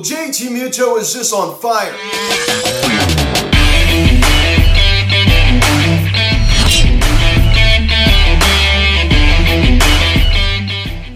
Well, JT Muto is just on fire.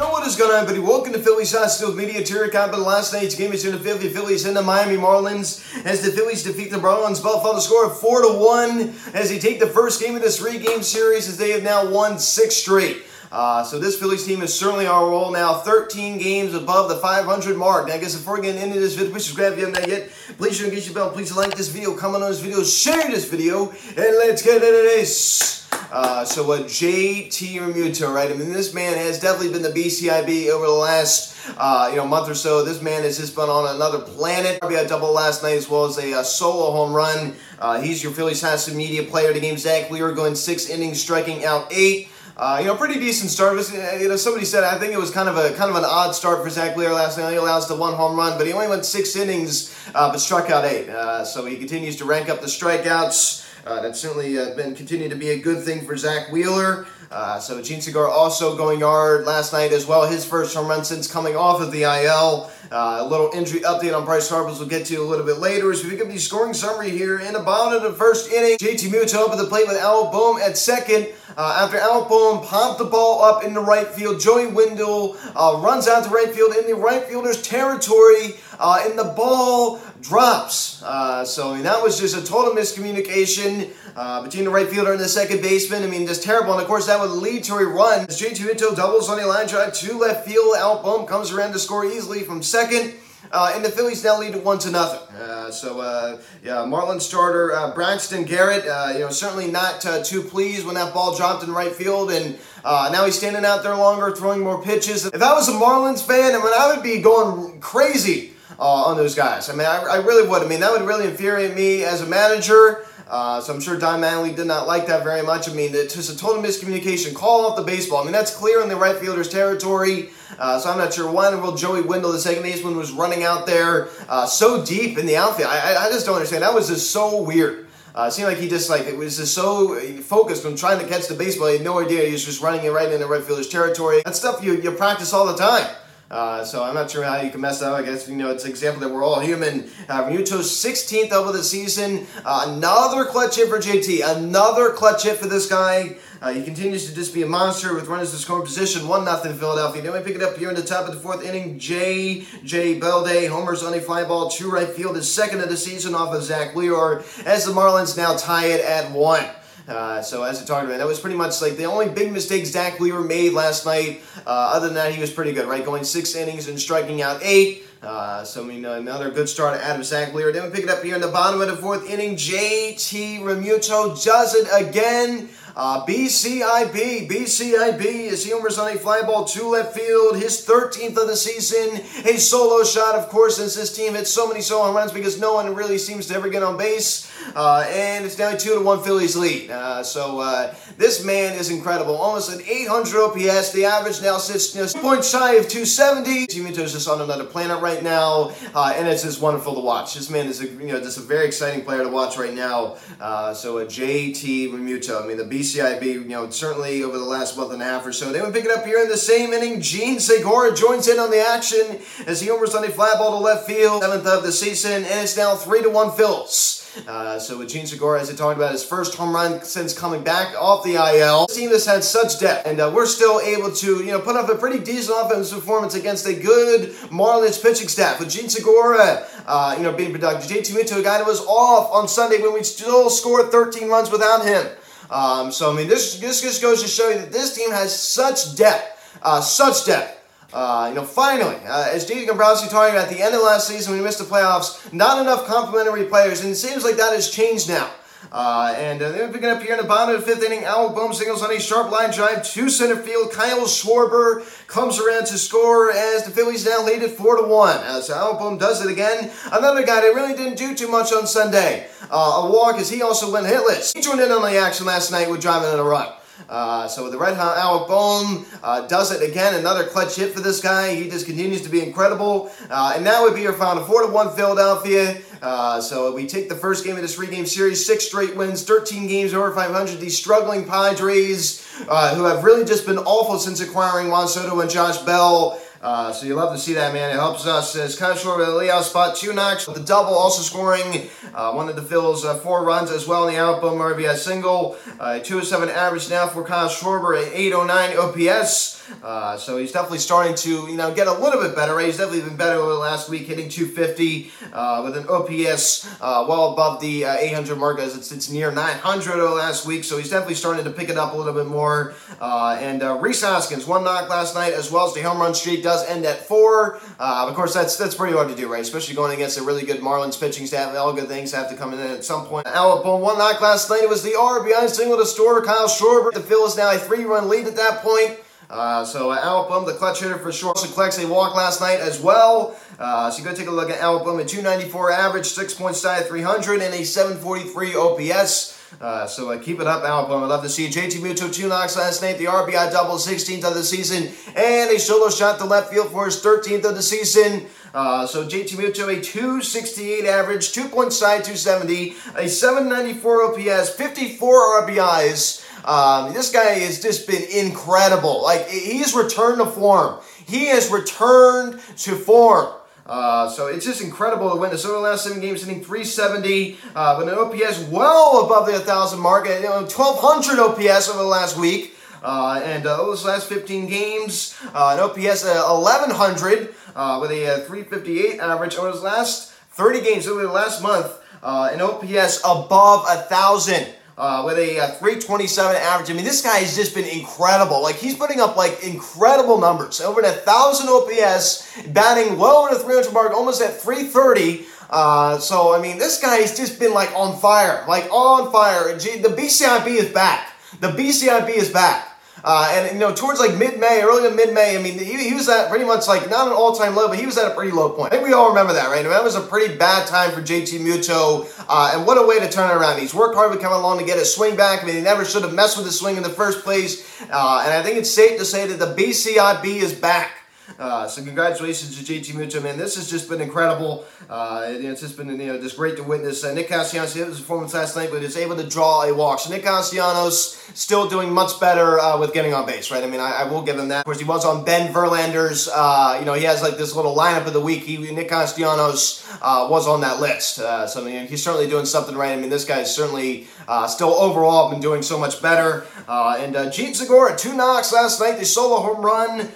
What is going on, everybody? Welcome to Phillies Hot Stove Media. Terry Campbell. Last night's game is in the Philly Phillies and the Miami Marlins as the Phillies defeat the Marlins. Buffalo score of four to one as they take the first game of this three-game series as they have now won six straight. Uh, so this Phillies team is certainly on a roll now, 13 games above the 500 mark. Now, I guess before we get into this video, please subscribe if you haven't yet. Please share engage your bell. Please like this video, comment on this video, share this video, and let's get into this. Uh, so JT Realmuto, right? I mean, this man has definitely been the BCIB over the last uh, you know month or so. This man has just been on another planet. Probably a double last night as well as a, uh, solo home run. Uh, he's your Phillies Hot Stove Media player of the game. Zack Wheeler going six innings, striking out eight. Uh, you know, pretty decent start. Was, you know, somebody said I think it was kind of a kind of an odd start for Zack Wheeler last night. He allows the one home run, but he only went six innings, uh, but struck out eight. Uh, so he continues to rank up the strikeouts. Uh, that's certainly uh, been continued to be a good thing for Zack Wheeler. Uh, so Jean Segura also going yard last night as well. His first home run since coming off of the IL. Uh, a little injury update on Bryce Harper we'll get to a little bit later. As we up the scoring summary here in the bottom of the first inning, JT Muto up at the plate with Alec Bohm at second. Uh, after Al popped the ball up in the right field, Joey Wendle uh, runs out to right field in the right fielder's territory, uh, and the ball drops. Uh, so that was just a total miscommunication uh, between the right fielder and the second baseman. I mean, just terrible. And of course, that would lead to a run. As JT Muto doubles on a line drive to left field, Al comes around to score easily from second. Uh, and the Phillies now lead one to nothing. Uh, so, uh, yeah, Marlins starter uh, Braxton Garrett, uh, you know, certainly not uh, too pleased when that ball dropped in right field, and now he's standing out there longer, throwing more pitches. If I was a Marlins fan, I mean, I would be going crazy on those guys. I mean, I, I really would. I mean, that would really infuriate me as a manager. Uh, so I'm sure Don Mattingly did not like that very much. I mean, it's just a total miscommunication. Call off the baseball. I mean, that's clear in the right fielder's territory. Uh, so I'm not sure why in the world Joey Wendle, the second baseman, was running out there uh, so deep in the outfield. I, I, just don't understand. That was just so weird. Uh, it seemed like he just like it was just so focused on trying to catch the baseball. He had no idea he was just running it right in the right fielder's territory. That stuff you, you practice all the time. Uh, so I'm not sure how you can mess that up. I guess you know it's an example that we're all human. Uh, Muto's 16th of the season. Uh, another clutch hit for JT. Another clutch hit for this guy. Uh, he continues to just be a monster with runners in scoring position. One nothing Philadelphia. Then we pick it up here in the top of the fourth inning. J. J. Bleday homers on a fly ball to right field. His second of the season off of Zack Wheeler as the Marlins now tie it at one. Uh, so as I talked about, that was pretty much like the only big mistake Zack Wheeler made last night. Uh, other than that, he was pretty good, right? Going six innings and striking out eight. Uh, so I mean, another good start out of Zack Wheeler. Then we pick it up here in the bottom of the fourth inning. JT Realmuto does it again. Uh, BCIB, BCIB as he homers on a fly ball to left field, his 13th of the season, a solo shot, of course, since this team hits so many solo runs because no one really seems to ever get on base. Uh, and it's now a 2 to 1 Phillies lead. Uh, so uh, this man is incredible. Almost an 800 OPS. The average now sits just point shy of 270. Muto's just on another planet right now, uh, and it's just wonderful to watch. This man is a, you know just a very exciting player to watch right now. Uh, so a JT Realmuto, I mean the BCIB, you know certainly over the last month and a half or so. Then we pick it up here in the same inning. Jean Segura joins in on the action as he homers on a fly ball to left field, seventh of the season, and it's now three to one Phils. Uh, so with Jean Segura, as I talked about, his first home run since coming back off the IL. This team has had such depth, and uh, we're still able to, you know, put up a pretty decent offensive performance against a good Marlins pitching staff. With Jean Segura, uh, you know, being productive. JT Muto, a guy that was off on Sunday when we still scored 13 runs without him. Um, so, I mean, this, this just goes to show you that this team has such depth, uh, such depth. Uh, you know, finally, uh, as Didi Dombrowski talking about at the end of last season, we missed the playoffs, not enough complementary players, and it seems like that has changed now. Uh, and uh, they're picking up here in the bottom of the fifth inning. Alec Bohm singles on a sharp line drive to center field. Kyle Schwarber comes around to score as the Phillies now lead it 4 to 1. As Alec Bohm does it again. Another guy that really didn't do too much on Sunday. Uh, a walk as he also went hitless. He joined in on the action last night with driving in a run. Uh, so the Red Hot Alec Bohm uh, does it again. Another clutch hit for this guy. He just continues to be incredible. Uh, and that would be your final 4 to 1 Philadelphia. Uh, so we take the first game of this three game series, six straight wins, 13 games over 500. These struggling Padres, uh, who have really just been awful since acquiring Juan Soto and Josh Bell. Uh, so you love to see that, man. It helps us. It's kind of short with the layout spot. Two knocks with the double, also scoring uh, one of the Phil's uh, four runs as well in the album. RBI single. Uh, 207 average now for Kyle Schwarber at 809 OPS. Uh, so he's definitely starting to, you know, get a little bit better. He's definitely been better over the last week, hitting 250 uh, with an OPS uh, well above the uh, 800 mark as it's, it's near 900 over last week. So he's definitely starting to pick it up a little bit more. Uh, and uh, Rhys Hoskins, one knock last night as well as the home run streak does end at four. of course, that's that's pretty hard to do, right? Especially going against a really good Marlins pitching staff. All good things have to come in at some point. Alec Bohm, one knock last night. It was the RBI single to store Kyle Schwarber. The Phil is now a three-run lead at that point. Uh, so Alec Bohm, the clutch hitter for sure, also collects a walk last night as well. Uh, so go take a look at Alec Bohm, 294 average, six points tied 300, and a 743 OPS. Uh, so uh, keep it up, Alec Bohm. Love to see JT Muto two knocks last night, the RBI double, 16th of the season, and a solo shot to left field for his 13th of the season. Uh, so JT Muto, a 268 average, two points side, 270, a 794 OPS, 54 RBIs. Um, this guy has just been incredible. Like he's returned to form. He has returned to form. Uh, so it's just incredible to win the the last seven games, hitting 370, uh, but an OPS well above the 1,000 mark, you know, 1,200 OPS over the last week. Uh, and uh, those last 15 games, uh, an OPS 1,100 uh, with a 358 average. Over his last 30 games, over the last month, an OPS above 1,000 uh, with a, a, uh, 327 average. I mean, this guy has just been incredible. Like, he's putting up, like, incredible numbers. Over a 1,000 OPS, batting well over the 300 mark, almost at 330. Uh, so, I mean, this guy has just been, like, on fire. Like, on fire. The BCIB is back. The BCIB is back. Uh, and you know, towards like mid-May, early to mid-May, I mean, he, he was at pretty much like not an all-time low, but he was at a pretty low point. I think we all remember that, right? I mean, that was a pretty bad time for JT Muto, uh, and what a way to turn it around. He's worked hard to come along to get his swing back. I mean, he never should have messed with his swing in the first place, uh, and I think it's safe to say that the BCIB is back. Uh, so congratulations to JT Muto, man. This has just been incredible. Uh, it's just been you know just great to witness. Uh, Nick Castellanos his performance last night, but is able to draw a walk. So Nick Castellanos still doing much better uh, with getting on base, right? I mean, I, I, will give him that. Of course, he was on Ben Verlander's. Uh, you know, he has like this little lineup of the week. He Nick Castellanos uh, was on that list, so I mean, he's certainly doing something right. I mean, this guy's certainly still overall been doing so much better. and uh, Jean Segura, two knocks last night, the solo home run.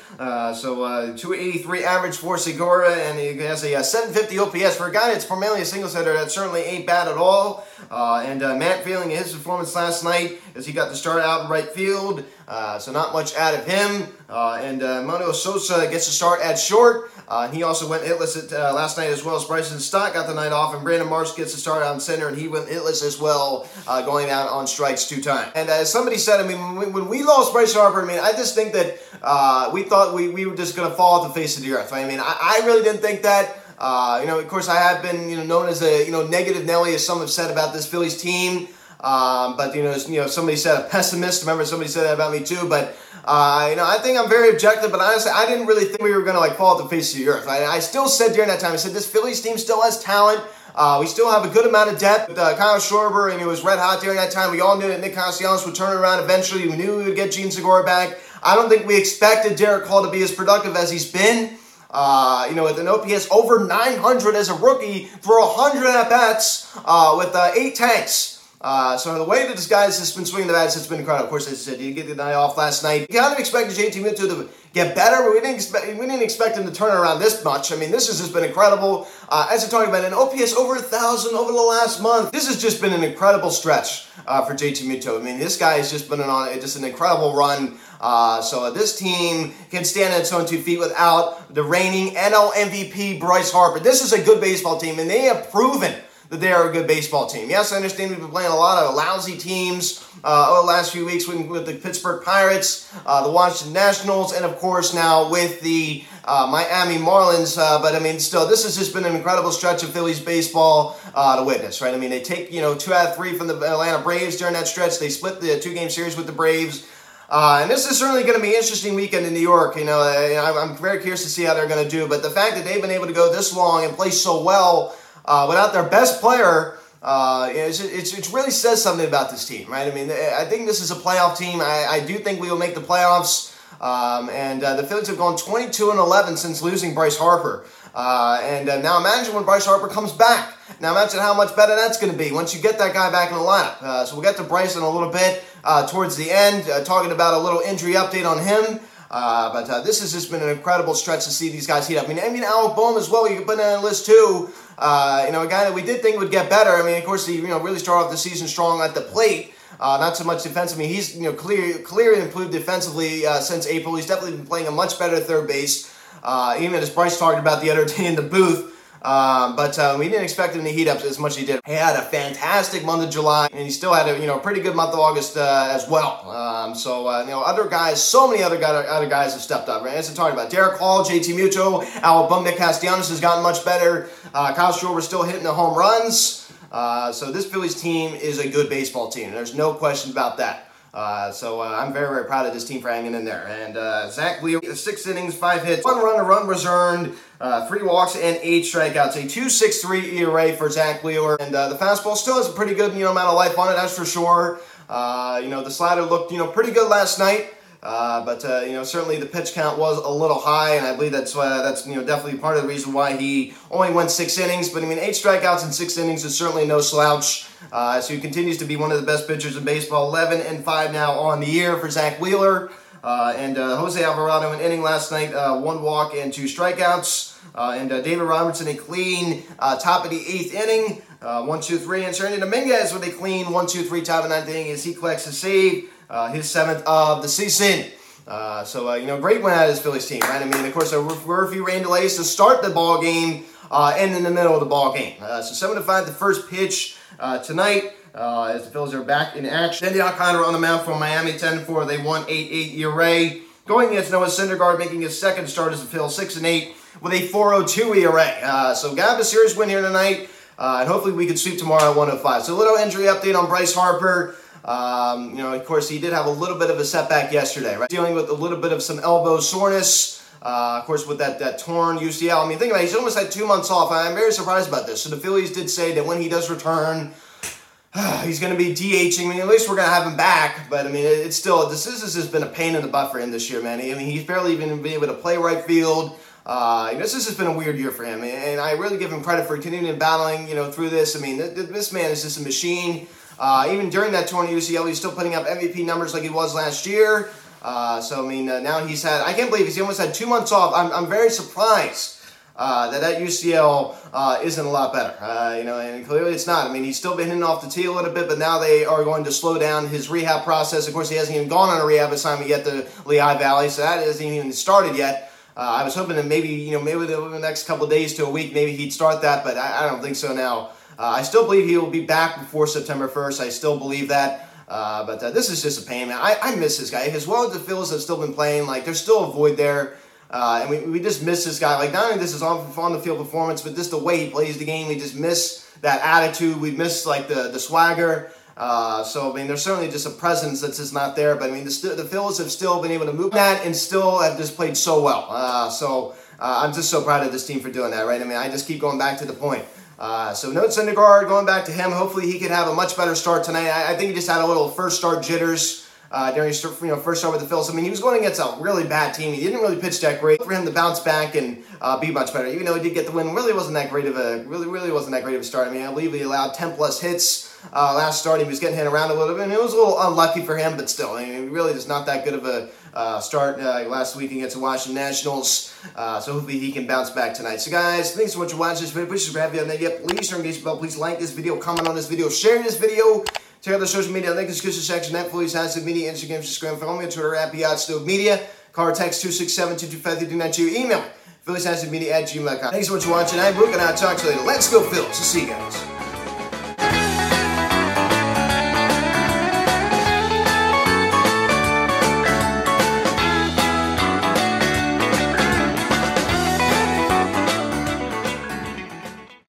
so 283 average for Segura, and he has a, 750 OPS for a guy that's primarily a single setter. That certainly ain't bad at all. Uh, and uh, Matt Vierling his performance last night as he got to start out in right field, uh, so not much out of him. Uh, and uh, Manuel Sosa gets to start at short. Uh, he also went hitless at, uh, last night as well as Bryson Stott got the night off, and Brandon Marsh gets to start on center, and he went hitless as well, going out on strikes two times. And as somebody said, I mean, when, we lost Bryce Harper, I mean, I just think that we thought we, we were just going to fall off the face of the earth. I mean, I, I really didn't think that. Uh, you know, of course, I have been you know known as a you know negative Nelly, as some have said about this Phillies team. Um, but you know, you know, somebody said a pessimist. Remember, somebody said that about me too. But uh, you know, I think I'm very objective. But honestly, I didn't really think we were going to like fall at the face of the earth. I, I, still said during that time, I said this Phillies team still has talent. Uh, we still have a good amount of depth. With, uh, Kyle Schwarber, and it was red hot during that time. We all knew that Nick Castellanos would turn around eventually. We knew we would get Jean Segura back. I don't think we expected Darick Hall to be as productive as he's been. Uh, you know, with an OPS over 900 as a rookie for 100 at bats uh, with uh, eight tanks. Uh, so the way that this guy has been swinging the bats has been incredible. Of course, as I said, he didn't get the night off last night. Kind of expected JT Muto to get better, but we didn't expect we didn't expect him to turn around this much. I mean, this has just been incredible. Uh, as I'm talking about, an OPS over a thousand over the last month. This has just been an incredible stretch uh, for JT Muto. I mean, this guy has just been on just an incredible run. Uh, so this team can stand on its own two feet without the reigning NL MVP Bryce Harper. This is a good baseball team, and they have proven that they are a good baseball team. Yes, I understand we've been playing a lot of lousy teams uh, over the last few weeks with, with the Pittsburgh Pirates, uh, the Washington Nationals, and of course now with the uh, Miami Marlins. Uh, but I mean, still, this has just been an incredible stretch of Phillies baseball uh, to witness, right? I mean, they take you know two out of three from the Atlanta Braves during that stretch. They split the two game series with the Braves. Uh, and this is certainly going to be an interesting weekend in New York. You know, I'm very curious to see how they're going to do. But the fact that they've been able to go this long and play so well uh, without their best player, uh, it's, it's, it really says something about this team, right? I mean, I think this is a playoff team. I, I do think we will make the playoffs. Um, and uh, the Phillies have gone 22 and 11 since losing Bryce Harper. Uh, and uh, now imagine when Bryce Harper comes back. Now imagine how much better that's going to be once you get that guy back in the lineup. Uh, so we'll get to Bryce in a little bit uh, towards the end, uh, talking about a little injury update on him. But this has just been an incredible stretch to see these guys heat up. I mean, I mean, Alec Bohm as well. You can put on the list too. Uh, you know, a guy that we did think would get better. I mean, of course, he you know really started off the season strong at the plate. Uh, not so much defensive. I mean, he's you know clear, clearly improved defensively uh, since April. He's definitely been playing a much better third base. Uh, even as Bryce talked about the other day in the booth, um, but we didn't expect him to heat up as much as he did. He had a fantastic month of July, and he still had a you know pretty good month of August uh, as well. Um, so uh, you know other guys, so many other guys, other guys have stepped up. Right? As I talked about, Darick Hall, JT Muto, Albumna Castellanos has gotten much better. Uh, Kyle Schwarber still hitting the home runs. Uh, so this Phillies team is a good baseball team. There's no question about that. Uh, so uh, I'm very, very proud of this team for hanging in there. And uh, Zack Wheeler, six innings, five hits, one run, a run was earned, uh, three walks, and eight strikeouts. A 2.63 ERA for Zack Wheeler. And uh, the fastball still has a pretty good, you know, amount of life on it, that's for sure. Uh, you know, the slider looked, you know, pretty good last night. Uh, but uh, you know, certainly the pitch count was a little high, and I believe that's uh, that's you know definitely part of the reason why he only went six innings. But I mean, eight strikeouts in six innings is certainly no slouch. Uh, so he continues to be one of the best pitchers in baseball. Eleven and five now on the year for Zack Wheeler. Uh, and Jose Alvarado, an inning last night, one walk and two strikeouts. and David Robertson, a clean top of the eighth inning, one, two, three. And Seranthony Dominguez with a clean one, two, three top of ninth inning as he collects a save uh, his seventh of the season. Uh, so, uh, you know, great win out of this Phillies team, right? I mean, of course, there were a few rain delays to start the ball game uh, and in the middle of the ball game. Uh, so, 7 to 5, the first pitch uh, tonight. as the Phillies are back in action. Sandy Alcantara on the mound for Miami, 10 4. They won 8 8 ERA. Going against Noah Syndergaard, making his second start as a Phil, 6 and 8 with a 4.02 ERA. so, got a serious win here tonight. and hopefully, we can sweep tomorrow at 105. So, a little injury update on Bryce Harper. Um, you know, of course, he did have a little bit of a setback yesterday, right? Dealing with a little bit of some elbow soreness. Uh, of course, with that, that torn UCL. I mean, think about it, he's almost had two months off. I'm very surprised about this. So the Phillies did say that when he does return, he's going to be DHing. I mean, at least we're going to have him back. But I mean, it's still this, this has been a pain in the butt for him this year, man. I mean, he's barely even been able to play right field. Uh, this, this has been a weird year for him, and I really give him credit for continuing battling, you know, through this. I mean, this man is just a machine. Uh, even during that torn UCL, he's still putting up MVP numbers like he was last year. Uh, so, I mean, uh, now he's had, I can't believe he's almost had two months off. I'm, I'm very surprised uh, that that UCL uh, isn't a lot better. Uh, you know, and clearly it's not. I mean, he's still been hitting off the tee a little bit, but now they are going to slow down his rehab process. Of course, he hasn't even gone on a rehab assignment yet to Lehigh Valley, so that hasn't even started yet. I was hoping that maybe, you know, maybe the next couple days to a week, maybe he'd start that, but I, I don't think so now. Uh, I still believe he will be back before September 1st. I still believe that. Uh, but uh, this is just a pain, man. I, I miss this guy. As well as the Phillies have still been playing, like, there's still a void there. Uh, and we, we just miss this guy. Like, not only this is on, the field performance, but just the way he plays the game. We just miss that attitude. We miss, like, the, the swagger. Uh, so, I mean, there's certainly just a presence that's just not there. But, I mean, the, the Phillies have still been able to move that and still have just played so well. Uh, so, I'm just so proud of this team for doing that, right? I mean, I just keep going back to the point. Uh, so Noah Syndergaard, going back to him, hopefully he can have a much better start tonight. I, I think he just had a little first start jitters uh, during his you know, first start with the Phillies. I mean, he was going against a really bad team. He didn't really pitch that great. For him to bounce back and uh, be much better, even though he did get the win, really wasn't that great of a really really wasn't that great of a start. I mean, I believe he allowed 10 plus hits uh, last start. He was getting hit around a little bit, and it was a little unlucky for him, but still, I mean, really just not that good of a uh, start uh, last week against the Washington Nationals. Uh, so hopefully he can bounce back tonight. So guys, thanks so much for watching this video. Please subscribe if you haven't yet. Please turn engagement bell. Please like this video, comment on this video, share this video. Check out the social media link in the description section. Netflix, Hashtag Media, Instagram, Instagram, follow me on Twitter at Stove Media. Call text 267-225-392. Email Phillies Media at gmail.com. Thanks so much for watching. I'm Brooke and I'll talk to you later. Let's go, Phillies. See you guys.